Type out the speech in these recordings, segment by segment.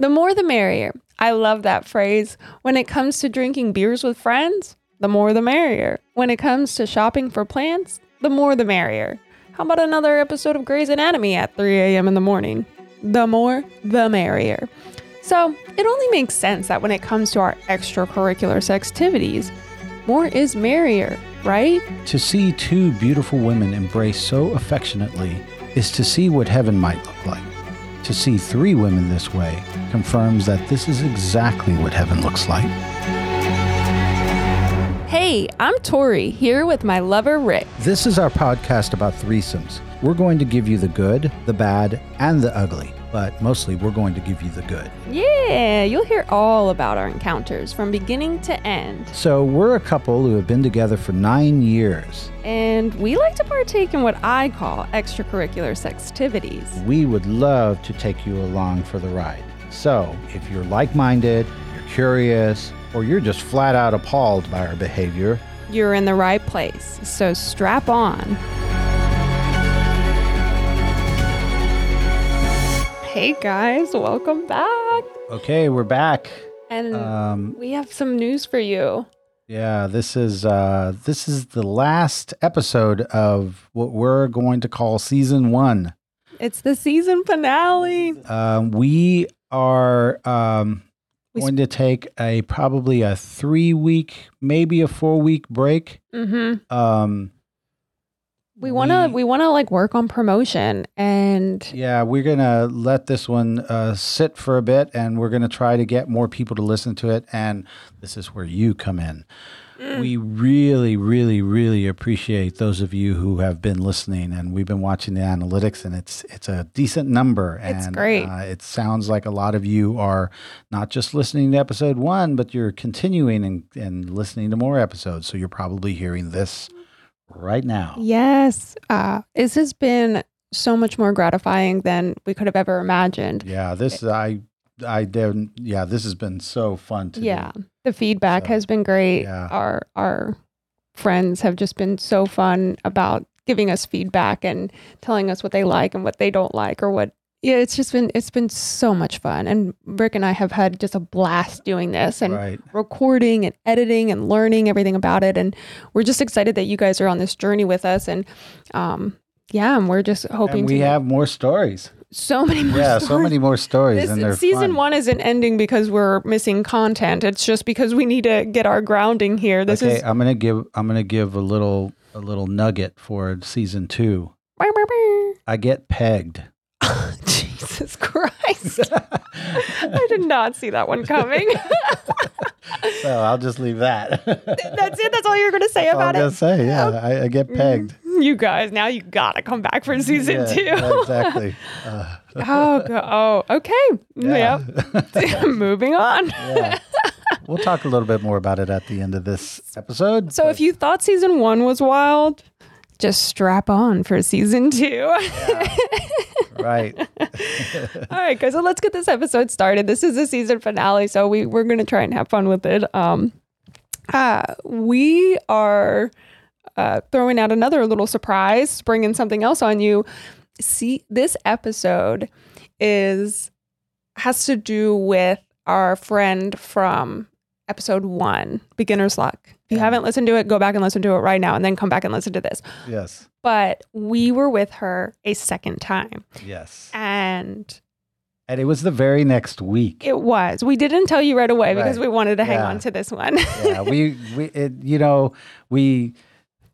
The more the merrier. I love that phrase. When it comes to drinking beers with friends, the more the merrier. When it comes to shopping for plants, the more the merrier. How about another episode of Grey's Anatomy at 3 a.m. in the morning? The more, the merrier. So it only makes sense that when it comes to our extracurricular sex activities, more is merrier, right? To see two beautiful women embrace so affectionately is to see what heaven might look like. To see three women this way confirms that this is exactly what heaven looks like. Hey, I'm Tori, here with my lover Rick. This is our podcast about threesomes. We're going to give you the good, the bad, and the ugly, but mostly we're going to give you the good. Yeah, you'll hear all about our encounters from beginning to end. So, we're a couple who have been together for nine years. And we like to partake in what I call extracurricular sex activities. We would love to take you along for the ride. So, if you're like minded, you're curious, or you're just flat out appalled by our behavior, You're in the right place, so strap on. Hey guys, welcome back. okay, we're back. And Um, we have some news for you. Yeah, this is uh this is the last episode of what we're going to call season 1. It's the season finale. Um we are um We going to take a probably a 3 week, maybe a 4 week break. Mm-hmm. Um We wanna We- we wanna like work on promotion and Yeah, we're going to let this one uh, sit for a bit and we're going to try to get more people to listen to it. And this is where you come in. Mm. We really, really, really appreciate those of you who have been listening and we've been watching the analytics and it's it's a decent number. It's and, great. Uh, it sounds like a lot of you are not just listening to episode one, but you're continuing and, and listening to more episodes. So you're probably hearing this right now. yes, uh, this has been so much more gratifying than we could have ever imagined. Yeah, this I I didn't. Yeah, this has been so fun to do. yeah the feedback So, has been great yeah. our our friends have just been so fun about giving us feedback and telling us what they like and what they don't like or what yeah it's just been it's been so much fun and rick and i have had just a blast doing this and right. recording and editing and learning everything about it and we're just excited that you guys are on this journey with us and um yeah and we're just hoping And we to have more stories. so many more Yeah, so many more stories, This and season fun. one isn't ending because we're missing content. It's just because we need to get our grounding here. This okay, is I'm gonna give I'm gonna give a little a little nugget for season two. I get pegged. Jesus Christ. I did not see that one coming. so I'll just leave that. That's it. That's all you're going to say That's all I'm about it. say. Yeah, I, I get pegged. You guys, now you got to come back for season Yeah, two. exactly. Uh, oh, go- oh, okay. yeah. Yep. Moving on. yeah. We'll talk a little bit more about it at the end of this episode. So if you thought season one was wild, just strap on for season two. Right. All right, guys. So let's get this episode started. This is the season finale, so we we're gonna try and have fun with it. Um, uh, we are uh, throwing out another little surprise, springing something else on you. See, this episode is has to do with our friend from episode one, Beginner's Luck. You Yeah. haven't listened to it, go back and listen to it right now, and then come back and listen to this. Yes. But we were with her a second time, Yes. and And it was the very next week. It was. We didn't tell you right away because we wanted to hang Yeah. on to this one. yeah, we we it, you know we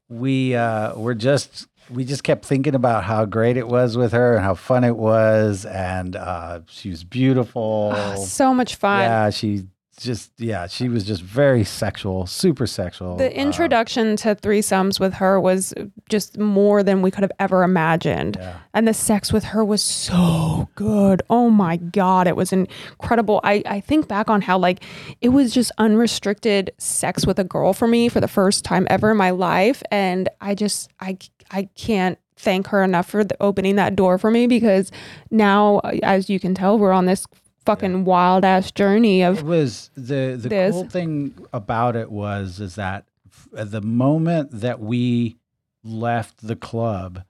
we uh were just we just kept thinking about how great it was with her and how fun it was and uh she was beautiful. Ah, so much fun. Yeah, she just yeah, she was just very sexual, super sexual. The Uh, introduction to threesomes with her was just more than we could have ever imagined. yeah. And the sex with her was so good. Oh my God. It was incredible. I, I think back on how, like, it was just unrestricted sex with a girl for me for the first time ever in my life. And I just, I, I can't thank her enough for the, opening that door for me because now, as you can tell, we're on this fucking wild ass journey of It was the the This. cool thing about it was is that f- the moment that we left the club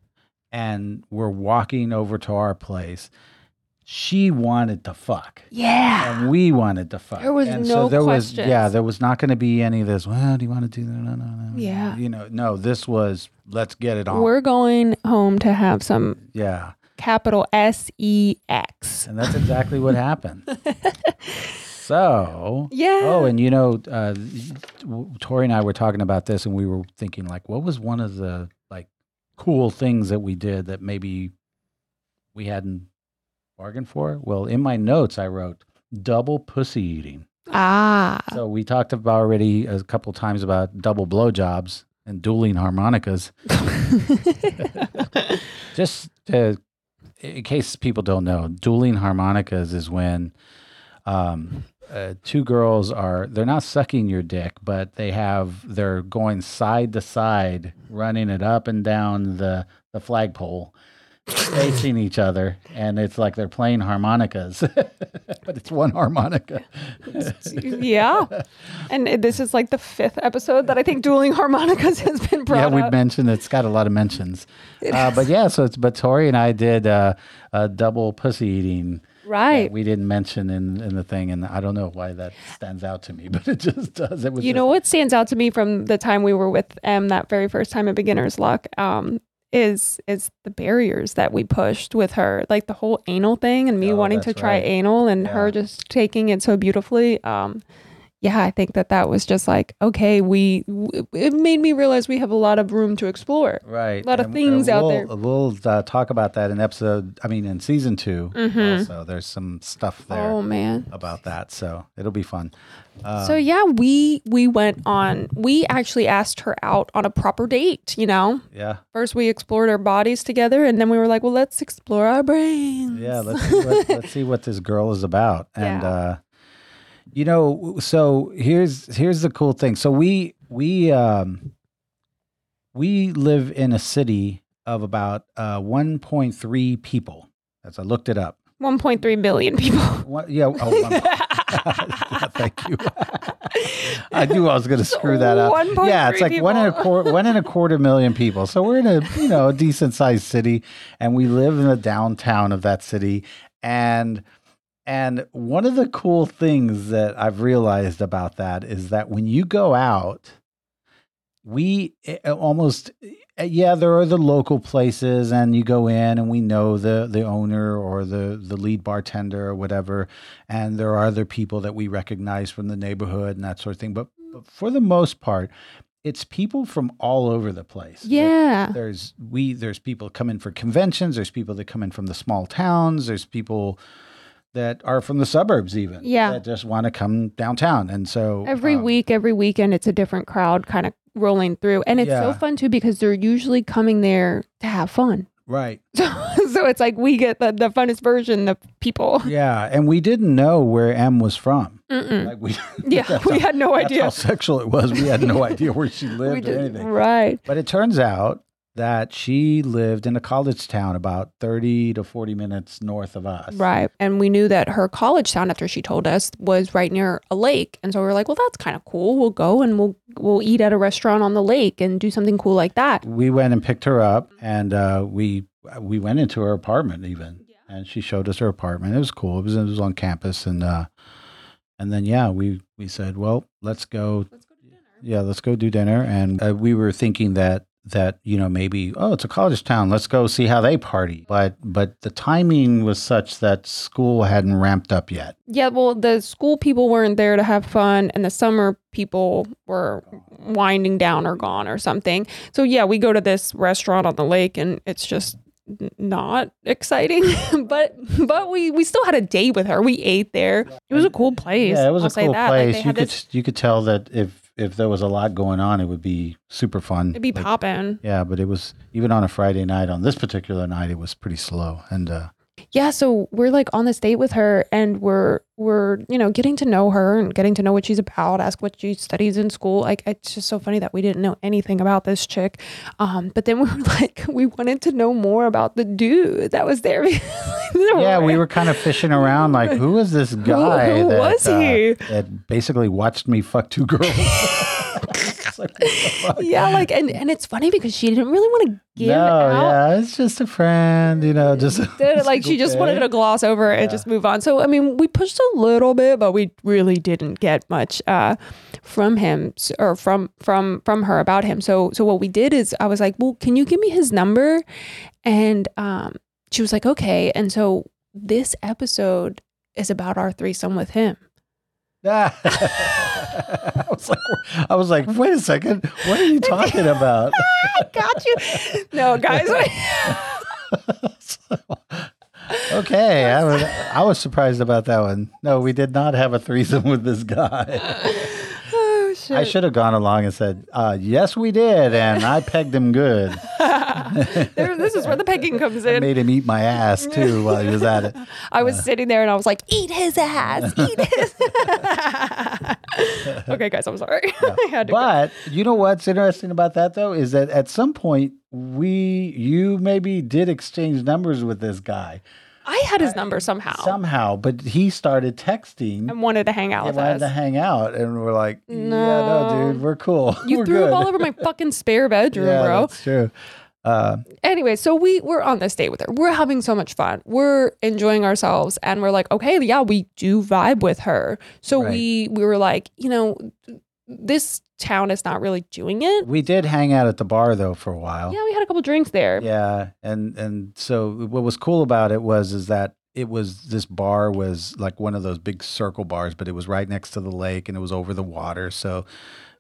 and were walking over to our place, she wanted to fuck. Yeah. And we wanted to fuck. There was and no there was questions. yeah, there was not going to be any of this. Well, do you want to do that? No, no, no. Yeah. You know, no. This was let's get it on. We're going home to have some yeah, capital S E X. and that's exactly what happened. So Yeah. Oh, and you know, uh, Tori and I were talking about this, and we were thinking like, what was one of the like cool things that we did that maybe we hadn't bargained for? Well, in my notes, I wrote double pussy eating. Ah. So we talked about already a couple times about double blowjobs and dueling harmonicas. Just to, in case people don't know, dueling harmonicas is when um, uh, two girls are they're not sucking your dick, but they have they're going side to side, running it up and down the the flagpole, facing each other, and it's like they're playing harmonicas, but it's one harmonica. yeah. And this is like the fifth episode that I think dueling harmonicas has been brought yeah, we up. mentioned it's got a lot of mentions. Uh, but yeah, so it's but Tori and I did uh, a double pussy eating. right. we didn't mention in, in the thing, and I don't know why that stands out to me, but it just does. It was You just- know what stands out to me from the time we were with M that very first time at Beginner's Luck um, is is the barriers that we pushed with her, like the whole anal thing, and me Oh, wanting to try right. anal, and her just taking it so beautifully. Um, yeah, I think that that was just like okay, we w- it made me realize we have a lot of room to explore. right. a lot of and- things and out there. We'll uh, talk about that in episode. I mean, in season 2 Mhm. Also, there's some stuff there Oh man. about that, so it'll be fun. Um, So yeah, we we went on. We actually asked her out on a proper date. You know, yeah, first we explored our bodies together, and then we were like, well, let's explore our brains. yeah. Let's see what, let's see what this girl is about, and Yeah. uh, you know, so here's here's the cool thing. So we we um, we live in a city of about uh, 1.3 people. As I looked it up. 1.3 billion people. One, yeah. Oh, thank you. I knew I was going to screw that up. 1.3 Yeah, it's like one and a quarter, one and a quarter million people. So we're in a you know a decent sized city, and we live in the downtown of that city. And and one of the cool things that I've realized about that is that when you go out, we eh, almost eh, yeah there are the local places and you go in and we know the the owner or the the lead bartender or whatever. And there are other people that we recognize from the neighborhood and that sort of thing. But, but for the most part it's people from all over the place. Yeah. there's we there's people come in for conventions. There's people that come in from the small towns. There's people that are from the suburbs even Yeah. that just want to come downtown and so Every um, week, every weekend, it's a different crowd kind of rolling through, and it's so fun too because they're usually coming there to have fun. right So, so it's like we get the, the funnest version of people. yeah and we didn't know where m was from like we Yeah, we how- had no that's idea. how sexual it was we had no idea where she lived or anything right. but it turns out that she lived in a college town about 30 to 40 minutes north of us Right. And we knew that her college town, after she told us, was right near a lake. And so we were like, well, that's kind of cool. We'll go and we'll we'll eat at a restaurant on the lake and do something cool like that. we went and picked her up and uh, we we went into her apartment even and she showed us her apartment it was cool it was, it was on campus and uh and then yeah we we said well let's go yeah let's go do dinner and uh, we were thinking that that you know maybe oh it's a college town let's go see how they party. But but the timing was such that school hadn't ramped up yet. Yeah, well, the school people weren't there to have fun, and the summer people were winding down or gone or something. So, yeah, we go to this restaurant on the lake, and it's just not exciting. But but we we still had a date with her. We ate there. It was a cool place yeah it was I'll a cool that. Like, place. you could this- you could tell that if if there was a lot going on it would be super fun it'd be Like, popping Yeah, but it was even on a Friday night. On this particular night, it was pretty slow. And uh, yeah so we're like on this date with her and we're we're you know getting to know her and getting to know what she's about ask what she studies in school like it's just so funny that we didn't know anything about this chick um but then we were like we wanted to know more about the dude that was there yeah, we were kind of fishing around, like, who is this guy? who that, was uh, that basically watched me fuck two girls. It's like, what the fuck? yeah, like and and it's funny because she didn't really want to give no, out. yeah, it's just a friend, you know, just like she just wanted to gloss over it and just move on. So I mean, we pushed a little bit, but we really didn't get much uh, from him or from from from her about him. So so what we did is I was like, well, can you give me his number? And um, she was like, okay. And so this episode is about our threesome with him. I was like, I was like, wait a second, what are you talking about? I got you. No, guys. okay, I was, I was surprised about that one. No, we did not have a threesome with this guy. I should have gone along and said, uh, yes, we did, and I pegged him good. There- this is where the pegging comes in. I made him eat my ass too while he was at it. I was sitting there and I was like, eat his ass, eat his. okay, guys, I'm sorry. I had to go. But you know what's interesting about that though is that at some point we, you maybe did exchange numbers with this guy I had his number somehow somehow, but he started texting. and wanted to hang out with wanted us. to hang out, and we're like, "Yeah, No. no, dude, we're cool. you we're threw good. him all over my fucking spare bedroom, yeah, bro. that's true. Uh, Anyway, so we we're on this date with her. We're having so much fun. We're enjoying ourselves, and we're like, okay, yeah, we do vibe with her. So Right. we we were like, you know, this town is not really doing it. we did hang out at the bar though for a while. Yeah, we had a couple drinks there. Yeah, and and so what was cool about it was is that it was this bar was like one of those big circle bars, but it was right next to the lake and it was over the water, so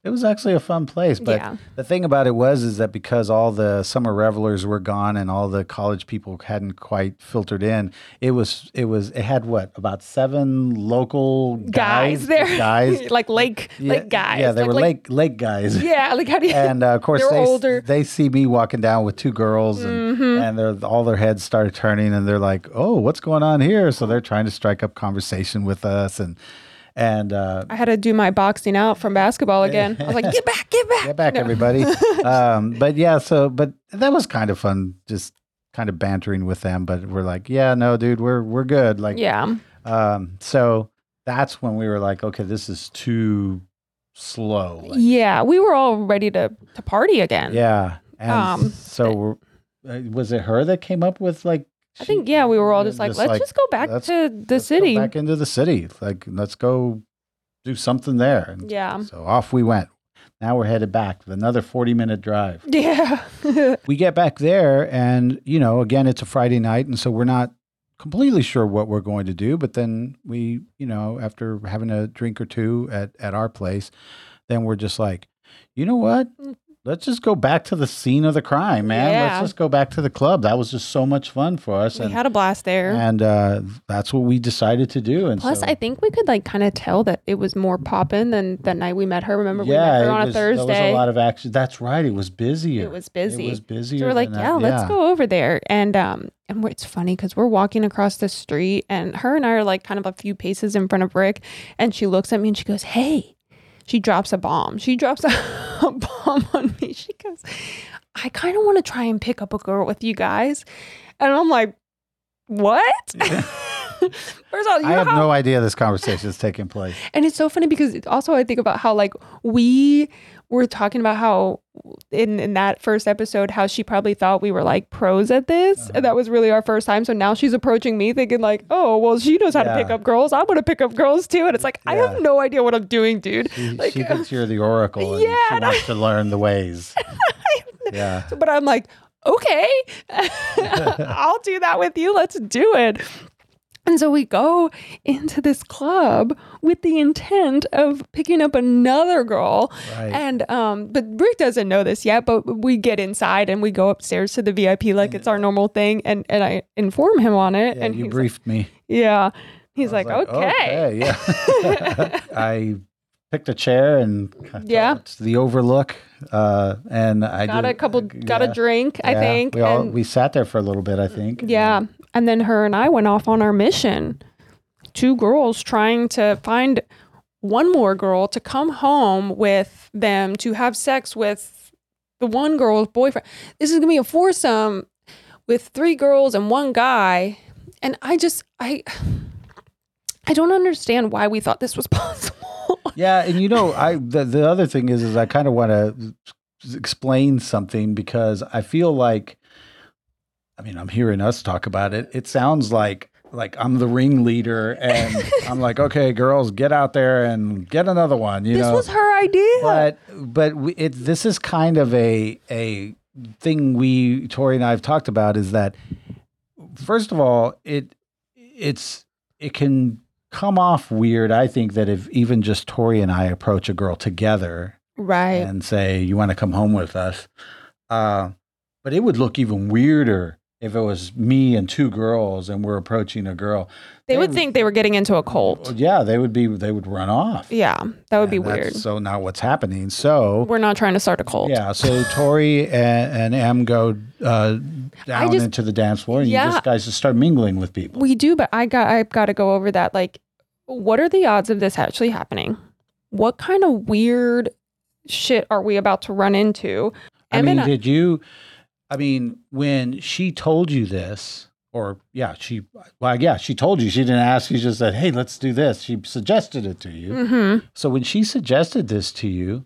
it was actually a fun place. But Yeah. the thing about it was is that because all the summer revelers were gone and all the college people hadn't quite filtered in, it was it was it had what about seven local guys, guys there, guys like lake Yeah, lake guys. yeah they like, were like- lake lake guys Yeah, like how do you? and uh, of course they, older. they see me walking down with two girls and, Mhm. and they're, all their heads started turning and they're like oh what's going on here so they're trying to strike up conversation with us and and uh, I had to do my boxing out from basketball again. I was like, get back, get back, get back No. everybody um, but yeah so but that was kind of fun just kind of bantering with them but we're like yeah no dude we're we're good like Yeah, um, so that's when we were like okay this is too slow like, yeah. We were all ready to to party again. Yeah. And Um, so we're- uh, was it her that came up with like I think yeah, we were all just like, Just let's like, just go back to the city. back into the city. Like let's go do something there. And Yeah, So off we went. Now we're headed back with another 40 minute drive. yeah, We get back there and you know, again it's a Friday night and so we're not completely sure what we're going to do, but then we, you know, after having a drink or two at at our place, then we're just like, "You know what? Mm. Let's just go back to the scene of the crime, man. Yeah. Let's just go back to the club. That was just so much fun for us, we and had a blast there. and uh, that's what we decided to do. And Plus, so, I think we could like kind of tell that it was more poppin' than that night we met her. Remember, we yeah, met her on a was, There was Thursday. a lot of action. That's right. It was busier. It was busy. It was busier. So we're like, yeah, that. let's go over there. And um, and it's funny because we're walking across the street, and her and I are like kind of a few paces in front of Rick, and she looks at me and she goes, "Hey." She drops a bomb. She drops a, a bomb on me. She goes, "I kind of want to try and pick up a girl with you guys," and I'm like, "What?" First of all, I have how no idea this conversation is taking place. and it's so funny because also I think about how like we were talking about how in in that first episode how she probably thought we were like pros at this Uh-huh. and that was really our first time. So now she's approaching me thinking like, oh well, she knows how to pick up girls. I want to pick up girls too. And it's like I have no idea what I'm doing, dude. She, Like, she thinks you're the oracle, and Yeah, she and wants to learn the ways. yeah. But I'm like, okay, I'll do that with you. Let's do it. And so we go into this club with the intent of picking up another girl. Right. And um, but Rick doesn't know this yet. But we get inside and we go upstairs to the VIP like it's our normal thing. And and I inform him on it. Yeah, and you briefed me. yeah, he's was like, okay. yeah. I picked a chair and Yeah. the overlook, uh, and I got did, a couple, got a yeah, drink, I think. We all and- we sat there for a little bit. I think. Yeah. And then her and I went off on our mission. Two girls trying to find one more girl to come home with them to have sex with the one girl's boyfriend. This is to be a foursome with three girls and one guy. And I just, I, I don't understand why we thought this was possible. Yeah, and you know, I the, the other thing is is I kind of want to explain something because I feel like I mean, I'm hearing us talk about it. It sounds like like I'm the ringleader and I'm like, "Okay, girls, get out there and get another one," you this know. was her idea. but but we, it this is kind of a a thing we Tori and I have talked about is that first of all, it it's it can come off weird. I think that if even just Tori and I approach a girl together right. and say, "You want to come home with us," uh, but it would look even weirder if it was me and two girls and we're approaching a girl. They would think they were getting into a cult. Yeah, they would be. They would run off. Yeah, that would be And that's weird. So now what's happening? So We're not trying to start a cult. yeah, so Tori and, and Em go uh, down just- into the dance floor, and Yeah. you just guys just start mingling with people. We do, but I got I've got to go over that. Like, what are the odds of this actually happening? What kind of weird shit are we about to run into? I Em mean, did you? I mean, when she told you this, or yeah, she well, yeah, she told you. She didn't ask. She just said, "Hey, let's do this." She suggested it to you. Mhm. So when she suggested this to you,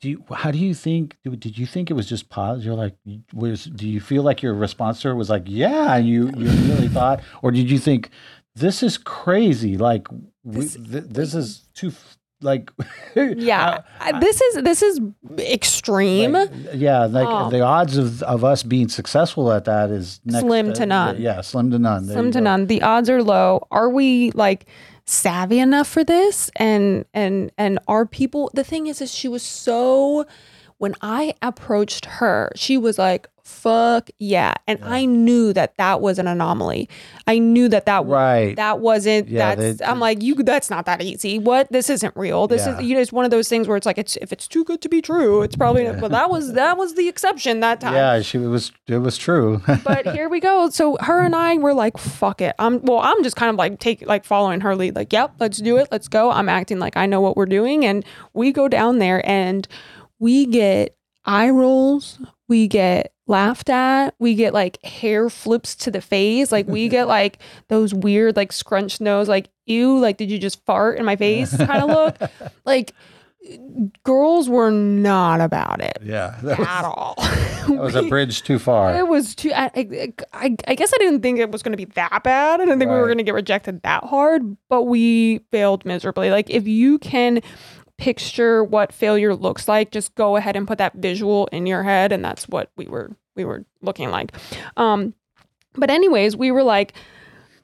do you? How do you think? Did you think it was just pause? You're like, was? Do you feel like your response to her was like, "Yeah," and you you really thought, or did you think this is crazy? Like, we, This- th- this is too like, Yeah, I- this is this is extreme. like, yeah, like Oh. the odds of, of us being successful at that is next, Slim to none. Yeah, slim to none. There Slim to go. none. The odds are low. Are we like savvy enough for this? And and and are people? The thing is, is she was so. When I approached her, she was like, "Fuck yeah!" And I knew that that was an anomaly. I knew that that Right. that wasn't. Yeah, that's. they- I'm like, you. That's not that easy. What? This isn't real. This Yeah. is. You know, it's one of those things where it's like, it's if it's too good to be true, it's probably. But that was that was the exception that time yeah, she it was it was true. but here we go. So her and I were like, fuck it. I'm well, I'm just kind of like take like following her lead, like, yep, let's do it. Let's go. I'm acting like I know what we're doing. And we go down there and we get eye rolls, we get laughed at, we get like hair flips to the face, like we get like those weird, like scrunched nose, like, ew, like did you just fart in my face kind of look? Like girls were not about it yeah, that was, at all. that was a bridge too far. It was too. I, I, I I guess I didn't think it was going to be that bad. I didn't think we were going to get rejected that hard, but we failed miserably. Like if you can picture what failure looks like, just go ahead and put that visual in your head, and that's what we were we were looking like. Um, but anyways, we were like,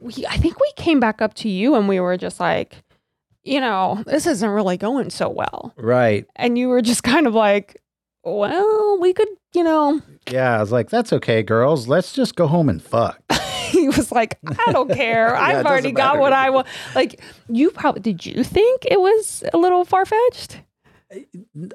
we I think we came back up to you, and we were just like, you know, this isn't really going so well, Right. and you were just kind of like. Well, we could, you know, Yeah, I was like, that's okay, girls. Let's just go home and fuck. he was like, I don't care. Yeah, I've already got what I want. Like, you probably did you think it was a little far fetched?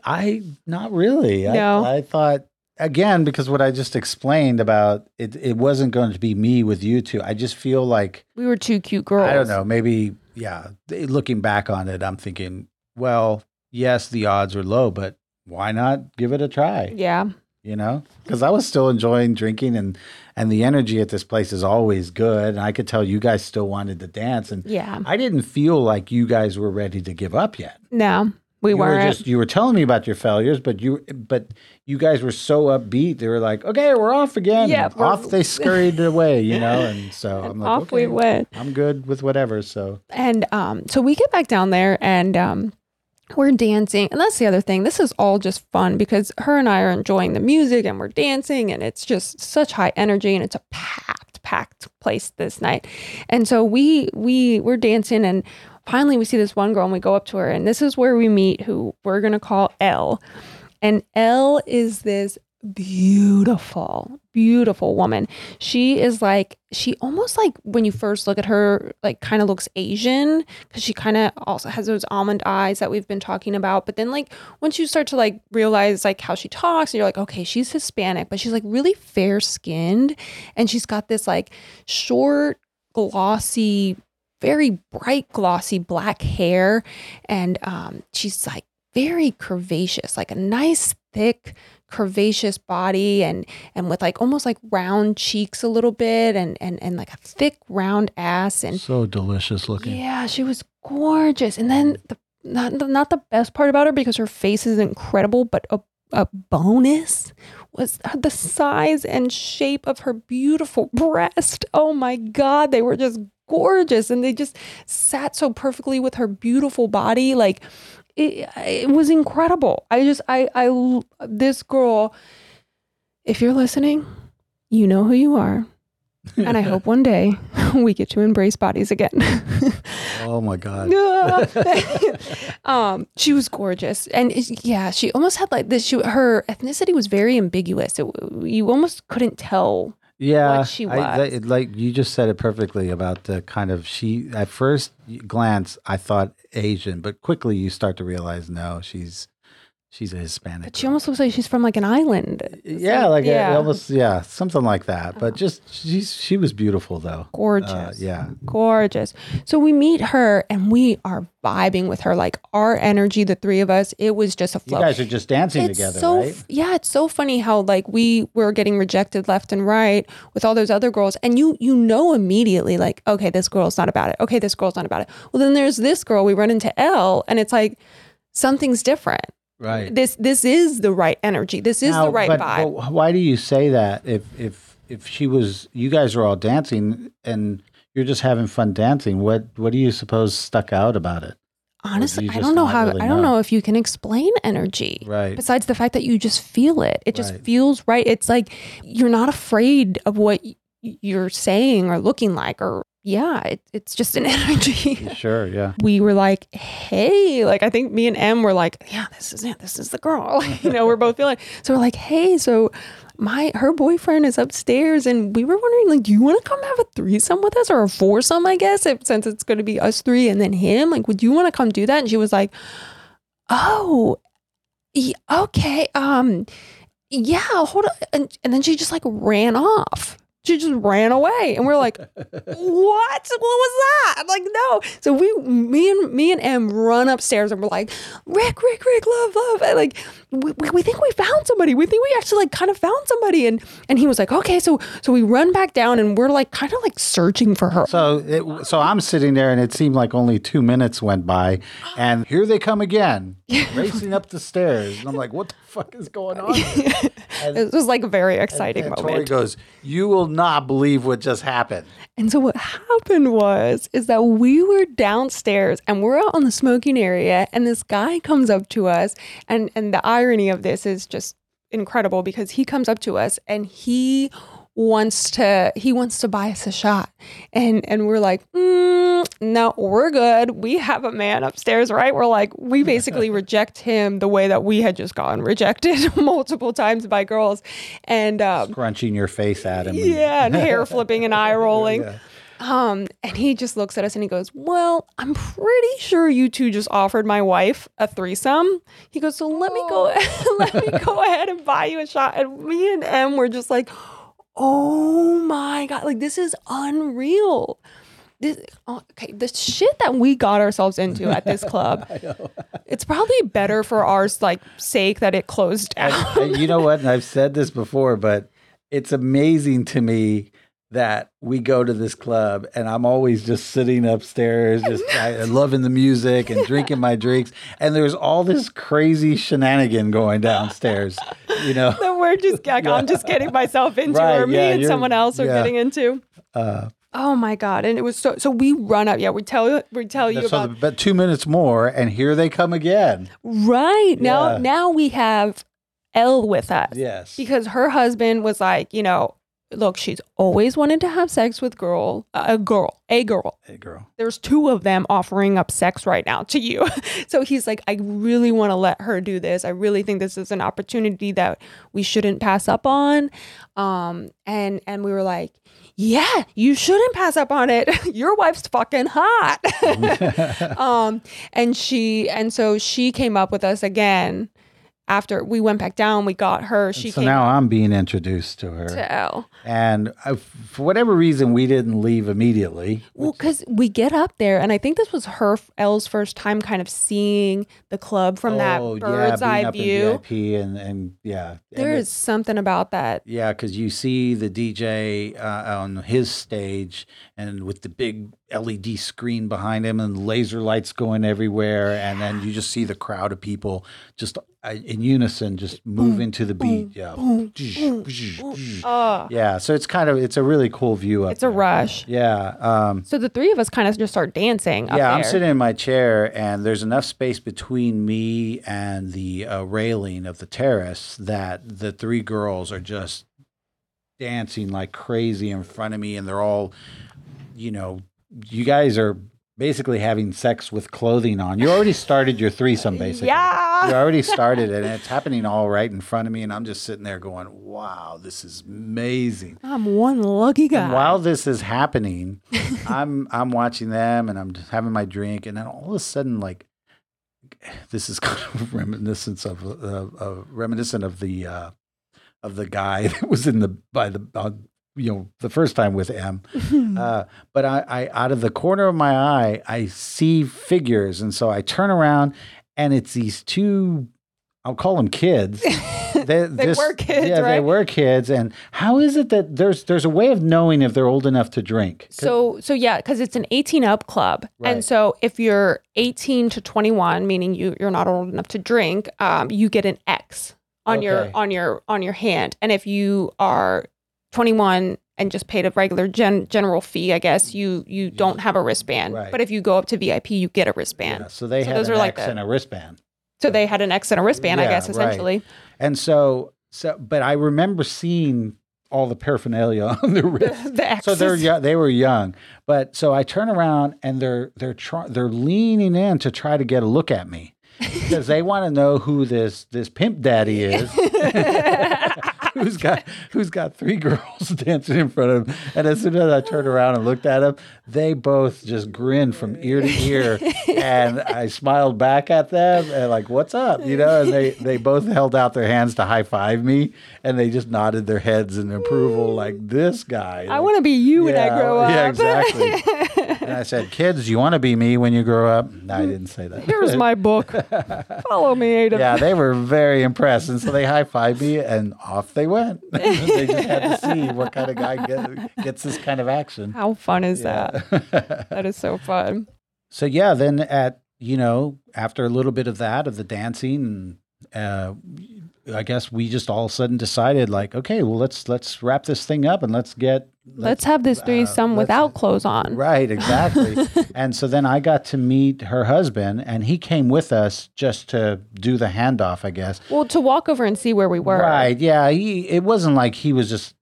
I not really. No. I, I thought again because what I just explained about it. It wasn't going to be me with you two. I just feel like We were two cute girls. I don't know. Maybe yeah. Looking back on it, I'm thinking, well, yes, the odds are low, but why not give it a try? Yeah. You know, because I was still enjoying drinking and and the energy at this place is always good. And I could tell you guys still wanted to dance, and Yeah. I didn't feel like you guys were ready to give up yet. No, we you were weren't. just you were telling me about your failures, but you but you guys were so upbeat. They were like, "Okay, we're off again." Yeah, we're- off they scurried away, you know. And so I'm like, Off okay, we went. I'm good with whatever. So And um, so we get back down there and um, we're dancing. And that's the other thing. This is all just fun because her and I are enjoying the music and we're dancing and it's just such high energy and it's a packed, packed place this night. And so we we we're dancing and finally we see this one girl and we go up to her and this is where we meet who we're gonna call L. And L is this beautiful, beautiful woman. She is like, she almost like when you first look at her, like kind of looks Asian because she kind of also has those almond eyes that we've been talking about. But then, like, once you start to like realize like how she talks, and you're like, okay, she's Hispanic, but she's like really fair skinned and she's got this like short, glossy, very bright, glossy black hair. And um, she's like very curvaceous, like a nice, thick, curvaceous body and and with like almost like round cheeks a little bit and and and like a thick round ass and so delicious looking. yeah she was gorgeous and then the not not the best part about her because her face is incredible, but a a bonus was the size and shape of her beautiful breast. Oh my God, they were just gorgeous and they just sat so perfectly with her beautiful body. Like it, it was incredible. I just, I, I, this girl, if you're listening, you know who you are. and I hope one day we get to embrace bodies again. oh my god. um, she was gorgeous, and yeah, she almost had like this. She, her ethnicity was very ambiguous. It, you almost couldn't tell. Yeah, what she was. I, like you just said it perfectly about the kind of she. At first glance, I thought Asian, but quickly you start to realize no, she's She's a Hispanic. But she almost looks like she's from like an island. Yeah, like yeah. A, almost yeah, something like that. But just she's she was beautiful though. Uh, Gorgeous. Uh, yeah. Gorgeous. So we meet her and we are vibing with her. Like our energy, the three of us, it was just a flow. You guys are just dancing it's together, so, right? Yeah, it's so funny how like we were getting rejected left and right with all those other girls, and you you know immediately like, okay, this girl's not about it. Okay, this girl's not about it. Well, then there's this girl. We run into L and it's like something's different Right. this this is the right energy. This is Now, the right but, vibe. but why do you say that? If if if she was, you guys are all dancing and you're just having fun dancing. What what do you suppose stuck out about it? Honestly, you I don't know how. really I don't know? know if you can explain energy. Right. Besides the fact that you just feel it, it just Right. feels right. It's like you're not afraid of what you're saying or looking like, or yeah, it, it's just an energy. Sure. Yeah. we were like, hey, like I think me and M were like, yeah, this is it. This is the girl. you know, we're both feeling. So we're like, hey, so my her boyfriend is upstairs, and we were wondering, like, do you want to come have a threesome with us or a foursome? I guess if, since it's going to be us three and then him, like, would you want to come do that? And she was like, oh, y- okay, um, yeah, hold on, and, and then she just like ran off. She just ran away, and we're like, "What? What was that?" I'm Like, no. So we, me and me and Em, run upstairs, and we're like, "Rick, Rick, Rick, love, love." And like, we, we, we think we found somebody. We think we actually like kind of found somebody, and and he was like, "Okay." So so we run back down, and we're like kind of like searching for her. So it, so I'm sitting there, and it seemed like only two minutes went by, and here they come again, racing up the stairs, and I'm like, "What the fuck is going on?" here?" it was like a very exciting And Tori moment. goes, "You will not believe what just happened." And so what happened was is that we were downstairs and we're out on the smoking area and this guy comes up to us and and the irony of this is just incredible because he comes up to us and he wants to he wants to buy us a shot and and we're like mm, no we're good we have a man upstairs right we're like we basically reject him the way that we had just gotten rejected multiple times by girls and um Crunching your face at him. yeah, and hair flipping and eye rolling. Yeah. Um, and he just looks at us and he goes, Well, I'm pretty sure you two just offered my wife a threesome. He goes, So let me go let me go ahead and buy you a shot. And me and Em were just like, Oh my god, like this is unreal. This, oh, okay, the shit that we got ourselves into at this club, it's probably better for our like sake that it closed down. I- you know what? And I've said this before, but it's amazing to me that we go to this club and I'm always just sitting upstairs, just I, loving the music and drinking my drinks. And there's all this crazy shenanigan going downstairs, you know? that we're just like, I'm just getting myself into, Right, or me yeah, and someone else are yeah. getting into. Uh, Oh my god! And it was so. So we run up. Yeah, we tell we tell you so, about but two minutes more, and here they come again. right now. Yeah. Now we have Elle with us Yes. because her husband was like, you know, look, she's always wanted to have sex with girl, a girl, a girl. Hey, girl. There's two of them offering up sex right now to you. so he's like, I really want to let her do this. I really think this is an opportunity that we shouldn't pass up on. Um, and and we were like, yeah, you shouldn't pass up on it. Your wife's fucking hot. um, and she and so she came up with us again after we went back down. We got her. She so now I'm being introduced to her. to Elle. And I, for whatever reason, we didn't leave immediately. Well, because we get up there, and I think this was her Elle's first time kind of seeing the club from that Oh, bird's being eye up in view. VIP and and yeah, And There it- is something about that. yeah, because you see the DJ uh, on his stage and with the big LED screen behind him and laser lights going everywhere. And then you just see the crowd of people just uh, in unison just move into the beat. Yeah. Oh, Yeah. So it's kind of, it's a really cool view up it's a there. rush. Yeah. Um, So the three of us kind of just start dancing. Up yeah, I'm sitting in my chair, and there's enough space between me and the uh, railing of the terrace that the three girls are just dancing like crazy in front of me, and they're all, you know, you guys are basically having sex with clothing on. You already started your threesome, basically. Yeah. You already started it, and it's happening all right in front of me, and I'm just sitting there going, "Wow, this is amazing." I'm one lucky guy. And while this is happening, I'm I'm watching them and I'm just having my drink, and then all of a sudden, like this is kind of reminiscent of uh, uh, reminiscent of the uh, of the guy that was in the by the uh, you know the first time with M. Uh, but I, I out of the corner of my eye, I see figures, and so I turn around, and it's these two. I'll call them kids. They, They were kids, Yeah, they were kids. And how is it that there's there's a way of knowing if they're old enough to drink? So so yeah, because it's an 18 up club, Right. and so if you're 18 to 21, meaning you you're not old enough to drink, um, you get an X on your on your on your hand, and if you are 21 and just paid a regular gen, general fee, I guess you you don't have a wristband. Right. But if you go up to VIP, you get a wristband. yeah, so they So had those an are like X the- and a wristband. So they had an X and a wristband, I Yeah, guess, right. essentially. And so so but I remember seeing all the paraphernalia on the wrist. the X. So they're young, they were young, but so I turn around and they're they're try, they're leaning in to try to get a look at me because they want to know who this this pimp daddy is. who's got who's got three girls dancing in front of him. And as soon as I turned around and looked at them, they both just grinned from ear to ear. and I smiled back at them and like, "What's up?" You know. And they they both held out their hands to high five me, and they just nodded their heads in approval, like this guy. I want to be you when I grow up. Yeah, exactly. and I said, "Kids, you want to be me when you grow up?" No, I didn't say that. Here's my book. Follow me, Adam. yeah, they were very impressed, and so they high fived me, and off they went. they just had to see what kind of guy get, gets this kind of action. How fun is that? That is so fun. so yeah, then at you know after a little bit of that of the dancing, uh, I guess we just all of a sudden decided like, okay, well let's let's wrap this thing up and let's get Let's have this threesome uh, let's- without clothes on. Right, exactly. and so then I got to meet her husband, and he came with us just to do the handoff, I guess. Well, to walk over and see where we were. Right. Yeah. He. It wasn't like he was just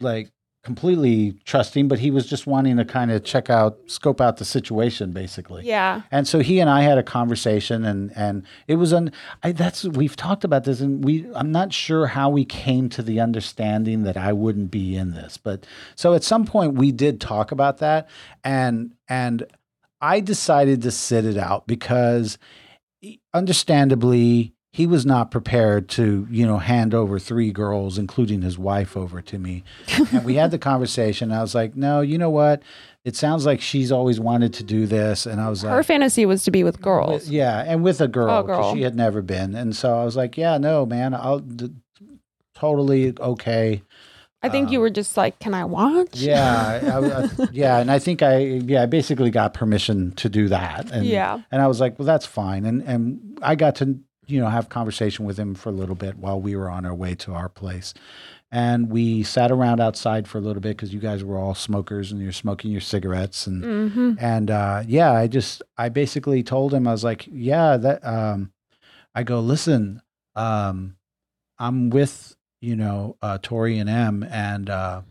like completely trusting, but he was just wanting to kind of check out, scope out the situation, basically. Yeah. And so he and I had a conversation, and and it was an. I, that's we've talked about this, and we. I'm not sure how we came to the understanding that I wouldn't be in this, but so at some point we did talk about that, and and I decided to sit it out because, understandably, he was not prepared to you know hand over three girls, including his wife, over to me. and we had the conversation. I was like, no, you know what? It sounds like she's always wanted to do this, and I was like, Her fantasy was to be with girls. yeah, and with a girl, Oh, girl. she had never been, and so I was like, yeah, no, man, I'll d- totally okay. I think you um, were just like, can I watch? Yeah, I, I, yeah, and I think I yeah, I basically got permission to do that, and Yeah. and I was like, well, that's fine, and and I got to you know have conversation with him for a little bit while we were on our way to our place. And we sat around outside for a little bit because you guys were all smokers and you're smoking your cigarettes and Mm-hmm. and uh, yeah, I just I basically told him I was like, yeah, that um, I go listen, um, I'm with you know uh, Tori and M, and uh,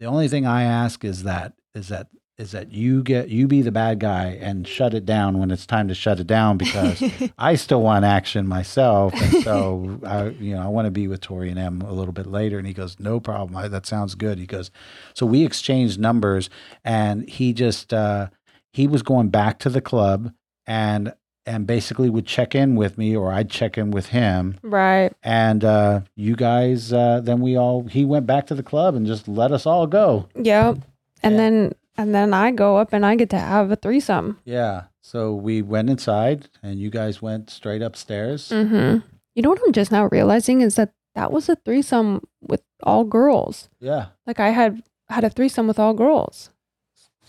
the only thing I ask is that is that is that you get you be the bad guy and shut it down when it's time to shut it down because I still want action myself, and so I you know I want to be with Tori and M a little bit later. And he goes, no problem, I, that sounds good. He goes, so we exchanged numbers, and he just uh, he was going back to the club and and basically would check in with me or I'd check in with him Right. and uh, you guys uh, then we all he went back to the club and just let us all go Yep. And then and then I go up and I get to have a threesome. yeah so we went inside and you guys went straight upstairs Mm-hmm. You know what I'm just now realizing is that that was a threesome with all girls. yeah Like I had had a threesome with all girls.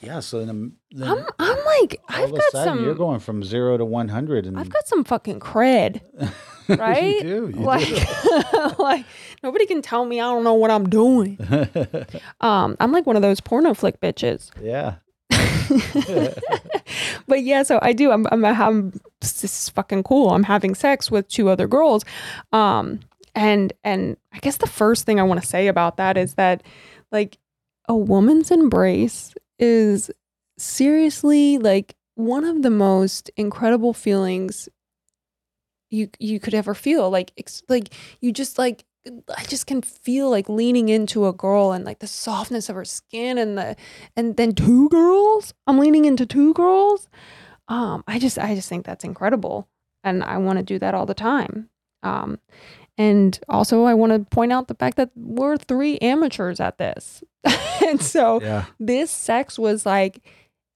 Yeah. So then, then I'm I'm like I've got sudden you're going from zero to one hundred, and I've got some fucking cred. right? you do. You like like nobody can tell me I don't know what I'm doing. Um I'm like one of those porno flick bitches. yeah. but yeah, so I do. I'm, I'm, I'm this is fucking cool. I'm having sex with two other girls. Um, and, and I guess the first thing I want to say about that is that like a woman's embrace is seriously like one of the most incredible feelings you, you could ever feel. Like, ex- like you just like, I just can feel like leaning into a girl and like the softness of her skin and the and then two girls. I'm leaning into two girls. Um, I just I just think that's incredible, and I want to do that all the time. Um, and also I want to point out the fact that we're three amateurs at this, and so Yeah. this sex was like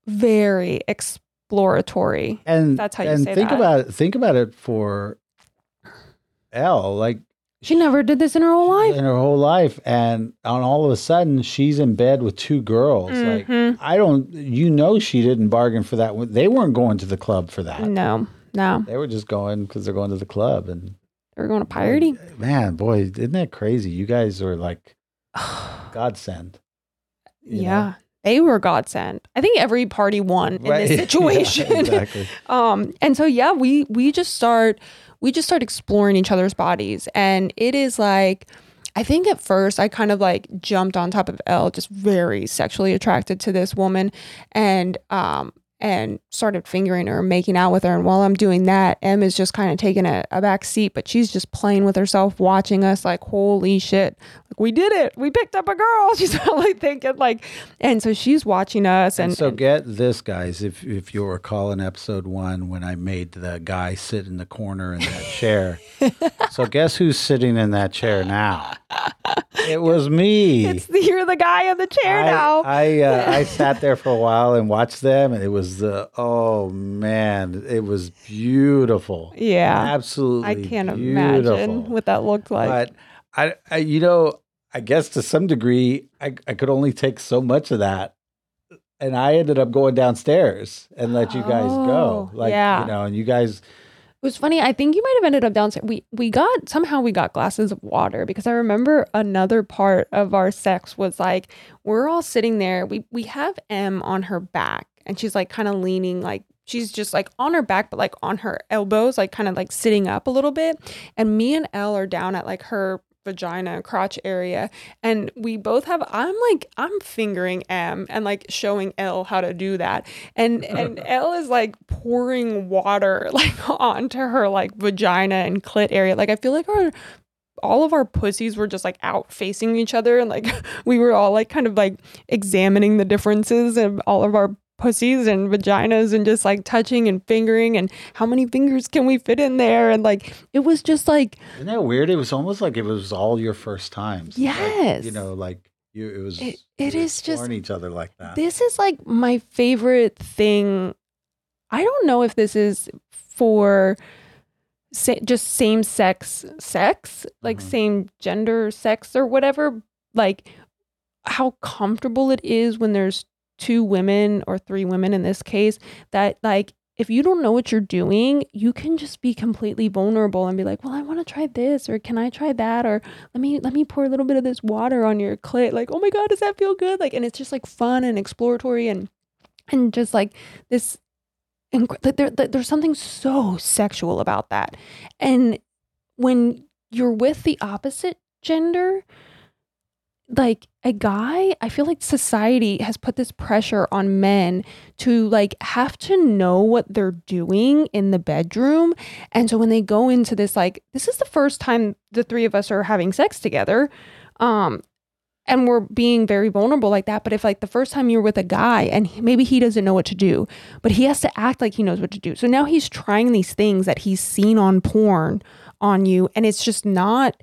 very exploratory. And That's how you and say think that. about it. Think about it for Elle. Like She never did this in her whole life. in her whole life, and on all of a sudden she's in bed with two girls. Like Mhm. I don't. You know, she didn't bargain for that. They weren't going to the club for that. No, no, They were just going because they're going to the club. And they're going to party. man, boy, isn't that crazy? You guys are like godsend. you know? yeah, they were godsend. I think every party won in Right. this Yeah, situation. exactly. um and so yeah we we just start we just start exploring each other's bodies and it is like i think at first i kind of like jumped on top of L, just very sexually attracted to this woman and um and started fingering her making out with her and while i'm doing that em is just kind of taking a, a back seat but she's just playing with herself watching us like holy shit like we did it we picked up a girl she's probably thinking like and so she's watching us and, And so and- get this, guys. If if you'll recall in episode one when I made the guy sit in the corner in that chair. so guess who's sitting in that chair now? It was me. it's you're the guy in the chair I, now I uh, I sat there for a while and watched them, and it was the oh man, it was beautiful. Yeah. absolutely. I can't beautiful. imagine what that looked like. But I, I, you know, I guess to some degree, I, I could only take so much of that. And I ended up going downstairs and let you guys go. Oh, Like, yeah. you know, and you guys, it was funny. I think you might have ended up downstairs. We we got somehow we got glasses of water because I remember another part of our sex was like we're all sitting there. We we have M on her back and she's like kind of leaning like she's just like on her back but like on her elbows like kind of like sitting up a little bit and me and Elle are down at like her vagina crotch area. And we both have I'm like I'm fingering M and like showing L how to do that. And and L is like pouring water like onto her like vagina and clit area. Like I feel like our all of our pussies were just like out facing each other. And like we were all like kind of like examining the differences of all of our pussies and vaginas and just like touching and fingering and how many fingers can we fit in there and like it was just like isn't that weird? It was almost like it was all your first times. Like, Yes. you know, like you, it was, It- it is just- each other like that. This is like my favorite thing. I don't know if this is for sa- just same sex sex, like Mhm. same gender sex or whatever. Like how comfortable it is when there's two women or three women in this case that like if you don't know what you're doing, you can just be completely vulnerable and be like, "Well, I want to try this or can I try that or let me let me pour a little bit of this water on your clit." Like, "Oh my god, does that feel good?" Like and it's just like fun and exploratory and and just like this there, there- there's something so sexual about that. And when you're with the opposite gender, like a guy, I feel like society has put this pressure on men to like have to know what they're doing in the bedroom. And so when they go into this like this is the first time the three of us are having sex together. Um and we're being very vulnerable like that. But if like the first time you're with a guy and he- maybe he doesn't know what to do, but he has to act like he knows what to do. So now he's trying these things that he's seen on porn on you, and it's just not.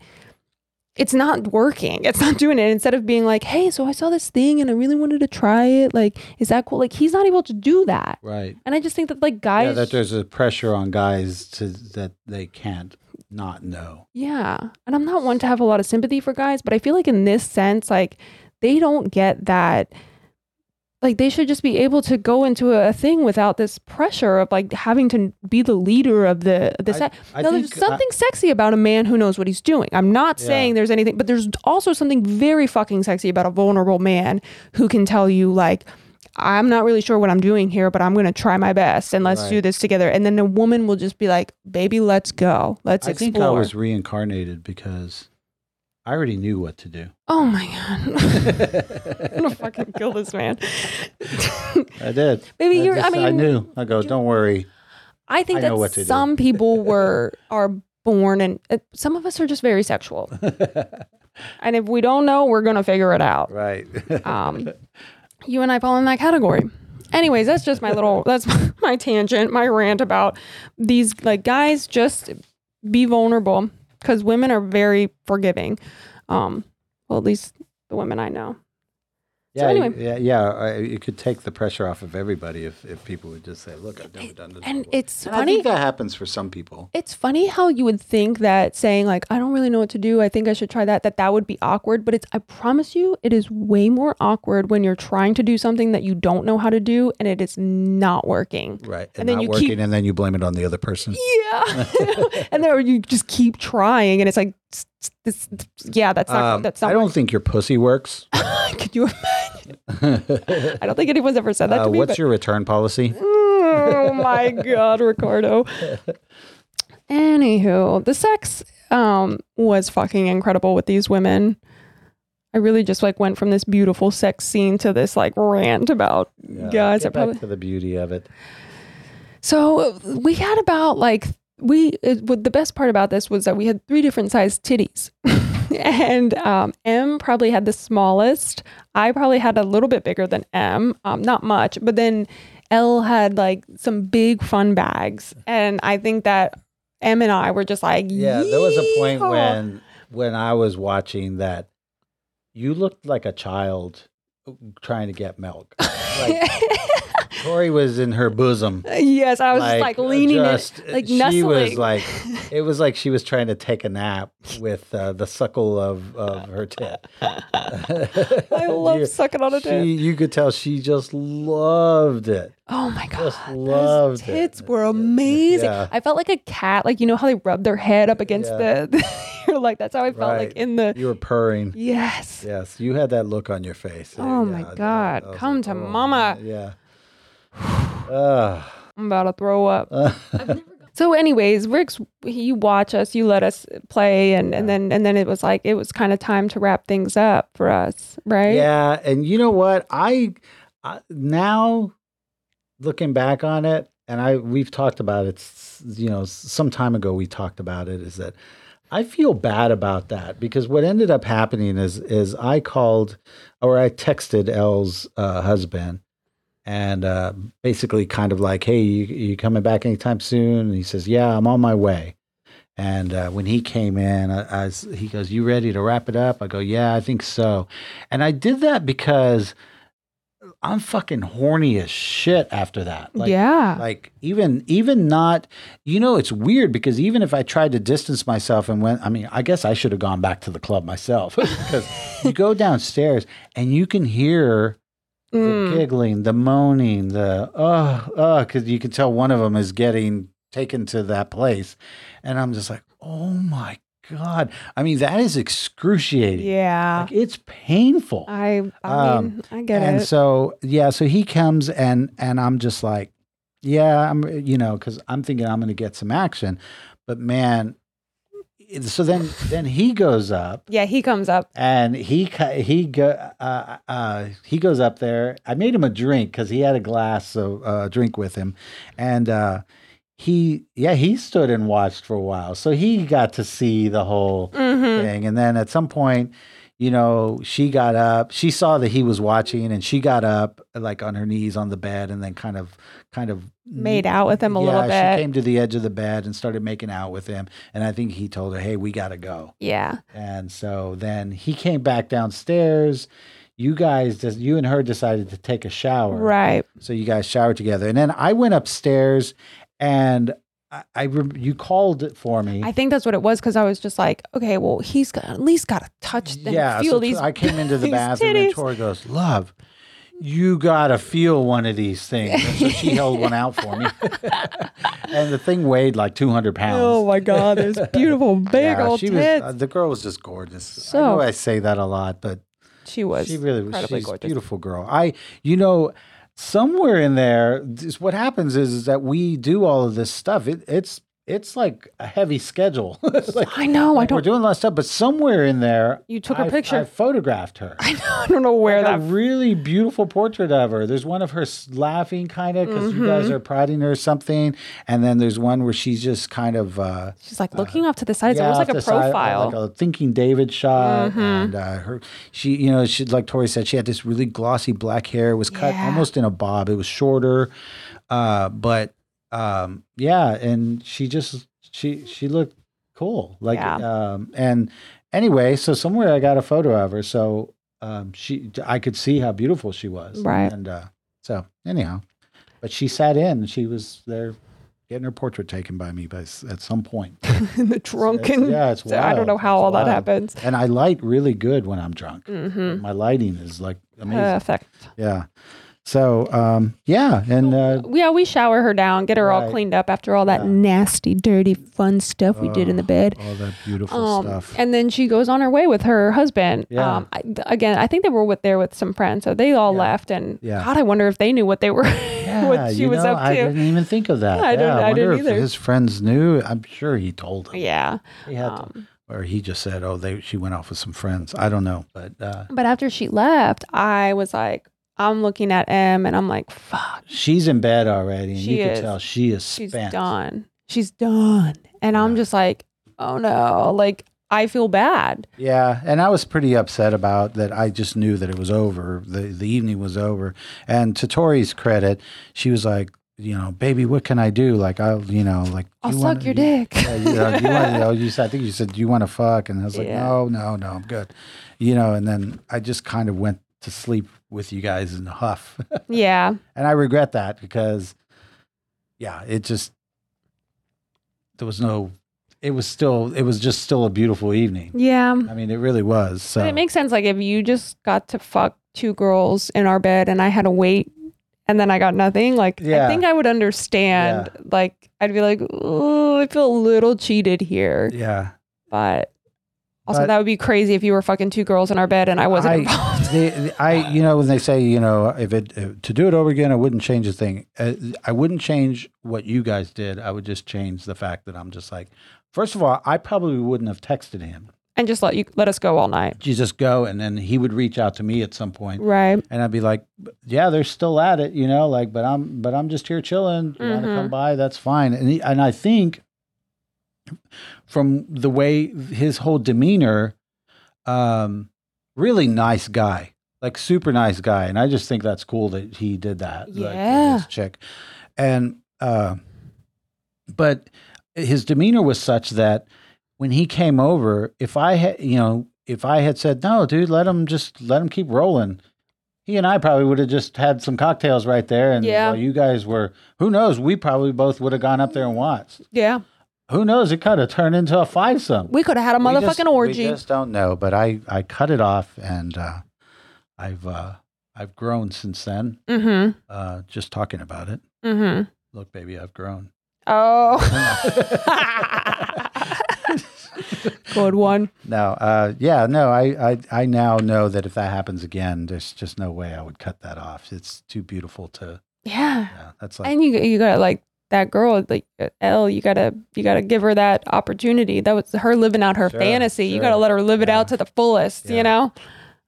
It's not working. It's not doing it. Instead of being like, "Hey, so I saw this thing and I really wanted to try it. Like, is that cool?" Like, he's not able to do that. right. And I just think that like guys, yeah, that there's a pressure on guys to that they can't not know. Yeah. And I'm not one to have a lot of sympathy for guys, but I feel like in this sense, like they don't get that like they should just be able to go into a, thing without this pressure of like having to be the leader of the the I- set. I now, there's I- uh, something sexy about a man who knows what he's doing. I'm not Yeah. saying there's anything, but there's also something very fucking sexy about a vulnerable man who can tell you like. I'm not really sure what I'm doing here, but I'm going to try my best and let's do this together. And then the woman will just be like, baby, let's go. Let's I explore. think I was reincarnated because I already knew what to do. oh my God. I'm to fucking kill this man. I did. Maybe I you're, I just- mean, I knew. I go, don't worry. I think I know that what to do. some people were are born and uh, some of us are just very sexual. and if we don't know, we're gonna figure it out. Right. Um, you and I fall in that category. Anyways, that's just my little that's my tangent, my rant about these like guys just be vulnerable because women are very forgiving. Um, well, at least the women I know. Yeah, anyway. yeah, yeah. Uh, I, it could take the pressure off of everybody if, if people would just say, "Look, I've never done this." And before." it's And I funny. think that happens for some people. It's funny how you would think that saying like I don't really know what to do, I think I should try that that that would be awkward, but it's I promise you it is way more awkward when you're trying to do something that you don't know how to do and it is not working. Right. And, And then not you working, keep- and then you blame it on the other person. Yeah. and then you just keep trying and it's like s- s- this yeah, that's not Um, that's not. I don't think your pussy works. Could you imagine? I don't think anyone's ever said that Uh, to me. what's but- your return policy? oh my god, Ricardo. Anywho, the sex um was fucking incredible with these women. I really just like went from this beautiful sex scene to this like rant about Yeah, guys get that probably back to the beauty of it. So we had about like we it, the best part about this was that we had three different sized titties. and um, M probably had the smallest. I probably had a little bit bigger than M, um, not much. But then L had like some big fun bags, and I think that M and I were just like, Yeah, there was a point when when I was watching that you looked like a child trying to get milk. Like Tori was in her bosom. yes, I was just like leaning in, just- like she was like it was like she was trying to take a nap with uh, the suckle of, of her tit. I love You- sucking on a she, tit. you could tell she just loved it. Oh my god, Just those loved it. tits were amazing. Yeah. I felt like a cat, like you know how they rub their head up against Yeah. the. You're like that's how I felt like in the. You were purring. Yes. Yes, you had that look on your face. Oh Yeah, my God, that was come like, to oh, mama. Yeah. Uh, I'm about to throw up. So, anyways, Rick's you watch us, you let us play, and and then and then it was like it was kind of time to wrap things up for us, right? Yeah, and you know what? I, I now looking back on it, and I we've talked about it. You know, some time ago we talked about it. Is that I feel bad about that because what ended up happening is is I called or I texted Elle's uh, husband. And uh, basically, kind of like, "Hey, you, you coming back anytime soon?" And he says, "Yeah, I'm on my way." And uh, when he came in, I, I he goes, "You ready to wrap it up?" I go, "Yeah, I think so." And I did that because I'm fucking horny as shit after that. Like, yeah. like even even not, you know, it's weird because even if I tried to distance myself and went, I mean, I guess I should have gone back to the club myself because you go downstairs and you can hear the Mm. giggling, the moaning, the oh, oh, because you can tell one of them is getting taken to that place, and I'm just like, oh my god! I mean, that is excruciating. yeah. Like, it's painful. I I Um, mean I get and it. And so yeah, so he comes and and I'm just like, yeah, I'm you know because I'm thinking I'm going to get some action, but man, so then then he goes up yeah, he comes up. and he he go uh, uh, he goes up there. I made him a drink because he had a glass of uh, drink with him, and uh, he yeah he stood and watched for a while, so he got to see the whole hmm thing. And then at some point, you know, she got up. She saw that he was watching, and she got up like on her knees on the bed, and then kind of kind of Made out with him a little bit. yeah, she came to the edge of the bed and started making out with him. And I think he told her, "Hey, we got to go." Yeah. And so then he came back downstairs. You guys, just you and her decided to take a shower. Right. So you guys showered together, and then I went upstairs, and I, I rem- you called it for me. I think that's what it was because I was just like, okay, well, he's got at least got to touch and yeah, feel so these. I came into the bathroom, and. Tori goes, "Love, you gotta feel one of these things. And so she held one out for me, and the thing weighed like two hundred pounds. Oh my God, there's beautiful big Yeah, old she tits. was. Uh, the girl was just gorgeous. So- I know I say that a lot, but she was. she really was. She's a gorgeous. beautiful girl. I, you know, somewhere in there, what happens is, is that we do all of this stuff. It, it's it's like a heavy schedule. it's like, I know. I like we're doing a lot of stuff, but somewhere in there, You took a I- picture. I photographed her. I know. I don't know where that. really beautiful portrait of her. There's one of her laughing, kind of, because you Mm-hmm. guys are prodding her or something, and then there's one where she's just kind of. Uh, She's like looking off to the sides. it yeah, was like a the side, uh, profile. like a thinking David shot, Mm-hmm. and uh, her she, you know, she like Tori said, she had this really glossy black hair. It was cut Yeah. almost in a bob. It was shorter, uh, but um, yeah, and she just she she looked cool, like Yeah. um, and anyway, so somewhere I got a photo of her, so um, she I could see how beautiful she was, Right. And uh, so anyhow, but she sat in. She was there. Getting her portrait taken by me by, s- at some point. in the drunken. yeah, it's so I don't know how It's all that happens. And I light really good when I'm drunk. Mm-hmm. My lighting is like amazing. Perfect. yeah. So um, yeah, and uh, Yeah, we shower her down, get her all cleaned up after all that Yeah. nasty, dirty, fun stuff we did in the Oh, bed. all that beautiful Um, stuff. and then she goes on her way with her husband. Yeah. Um, I, again, I think they were with there with some friends, so they all Yeah. left. And Yeah. God, I wonder if they knew what they were, yeah, what she you was know, up to. I didn't even think of that. I didn't- I wonder didn't if either. his friends knew. I'm sure he told them. Yeah. He had to, Um, or he just said, "Oh, they she went off with some friends." I don't know, but uh, but after she left, I was like, I'm looking at M, and I'm like, fuck, she's in bed already, and She you is. can tell she is she's spent. done. She's done. And I'm just like, oh no, like I feel bad. Yeah, and I was pretty upset about that. I just knew that it was over. the The evening was over. And to Tori's credit, she was like, you know, baby, what can I do? Like, I'll, you know, like, I'll you suck wanna- your you- dick. Yeah, you know, you want, you know, you said, I think you said, do you want to fuck? And I was like, Yeah. no, no, no, I'm good. You know, and then I just kind of went to sleep with you guys in a huff, yeah. and I regret that because, yeah, it just there was no. It was still. It was just still a beautiful evening. Yeah. I mean, it really was. So But it makes sense. Like if you just got to fuck two girls in our bed and I had to wait and then I got nothing, like I think I would understand. Like I'd be like, oh, I feel a little cheated here. yeah. But also But- that would be crazy if you were fucking two girls in our bed and I wasn't I- involved. the, the- I, you know, when they say, you know, if it if, to do it over again, I wouldn't change a thing. Uh, I wouldn't change what you guys did. I would just change the fact that I'm just like, first of all, I probably wouldn't have texted him. and just let you let us go all night. You just go, and then he would reach out to me at some point, Right. and I'd be like, yeah, they're still at it, you know, like, but I'm, but I'm just here chilling. You want to come by? That's fine. And he, and I think from the way his whole demeanor, um, really nice guy, like super nice guy, and I just think that's cool that he did that. like, Yeah. this chick, and uh, but his demeanor was such that when he came over, if I had, you know, if I had said no, dude, let him just let him keep rolling. He and I probably would have just had some cocktails right there, and Yeah. while you guys were, who knows? We probably both would have gone up there and watched. Yeah. Who knows? It could have turned into a five some. We could have had a We motherfucking just- orgy. We just don't know, but I I cut it off, and uh, I've uh, I've grown since then. mm-hmm. Uh, just talking about it. Mm-hmm. Look, baby, I've grown. Oh. Good one. No, uh, yeah, no. I, I I now know that if that happens again, there's just no way I would cut that off. It's too beautiful to. Yeah. Yeah, that's like and you you got like that girl like l you gotta you gotta give her that opportunity that was her living out her Sure, fantasy you gotta let her live it Yeah. out to the fullest Yeah. you know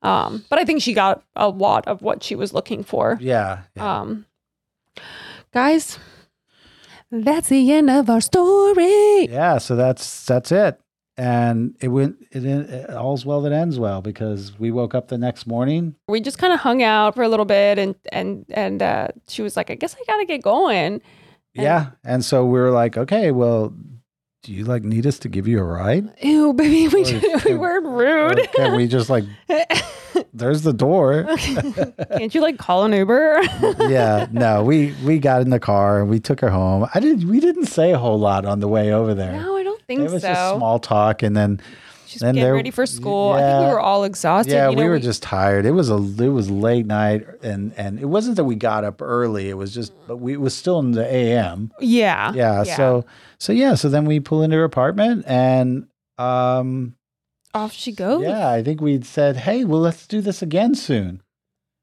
um but i think she got a lot of what she was looking for yeah, yeah. um guys that's the end of our story yeah. So that's that's it, and it went. It, it all's well that ends well because we woke up the next morning. we just kind of hung out for a little bit and and and uh she was like i guess i gotta get going And- yeah, and so we were like, okay, well, do you like need us to give you a ride? ew baby we, we weren't rude can we just like there's the door? can't you like call an uber yeah, no, we we got in the car and we took her home. I didn't. We didn't say a whole lot on the way over there. no i don't think it was so just small talk, and then She's Then getting there- ready for school. I think we were all exhausted. Yeah, you know, we were just tired. It was a it was late night, and and it wasn't that we got up early. It was just, but we it was still in the a.m. yeah, Yeah, so so yeah, so then we pull into her apartment, and um, off she goes. yeah, I think we'd said, hey, well, let's do this again soon,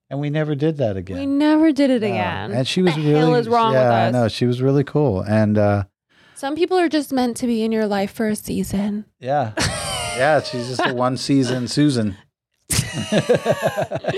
and we never did that again. we never did it No. again. And she was the really hell is wrong yeah, with us? know she was really cool, and uh, Some people are just meant to be in your life for a season. yeah, yeah, she's just a one season Susan.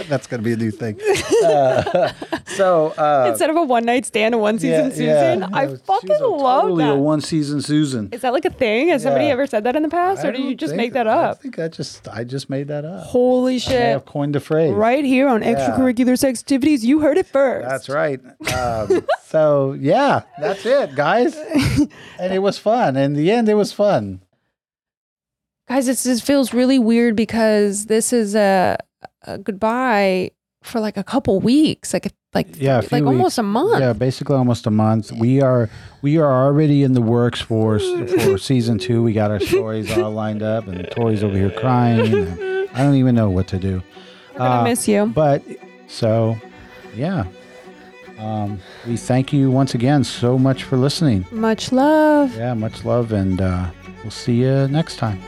That's gonna be a new thing. Uh, so uh, Instead of a one night stand, a one season Susan. I She's fucking a love totally that. a one season Susan. Is that like a thing? Has somebody ever said that in the past, or did you just make that I up? I think I just I just made that up. Holy shit! I have coined the phrase. Right here on Yeah. extracurricular activities, you heard it first. That's right. Um, so yeah, that's it, guys. And it was fun. In the end, it was fun. Guys. This just feels really weird because this is a, a goodbye for like a couple weeks, like like Yeah, like almost a month. Yeah, basically almost a month. We are we are already in the works for for season two. We got our stories all lined up, and Tori's over here crying. I don't even know what to do. We're gonna Uh, miss you. But so, yeah. Um, we thank you once again so much for listening. Much love. Yeah, much love, and uh, we'll see you next time.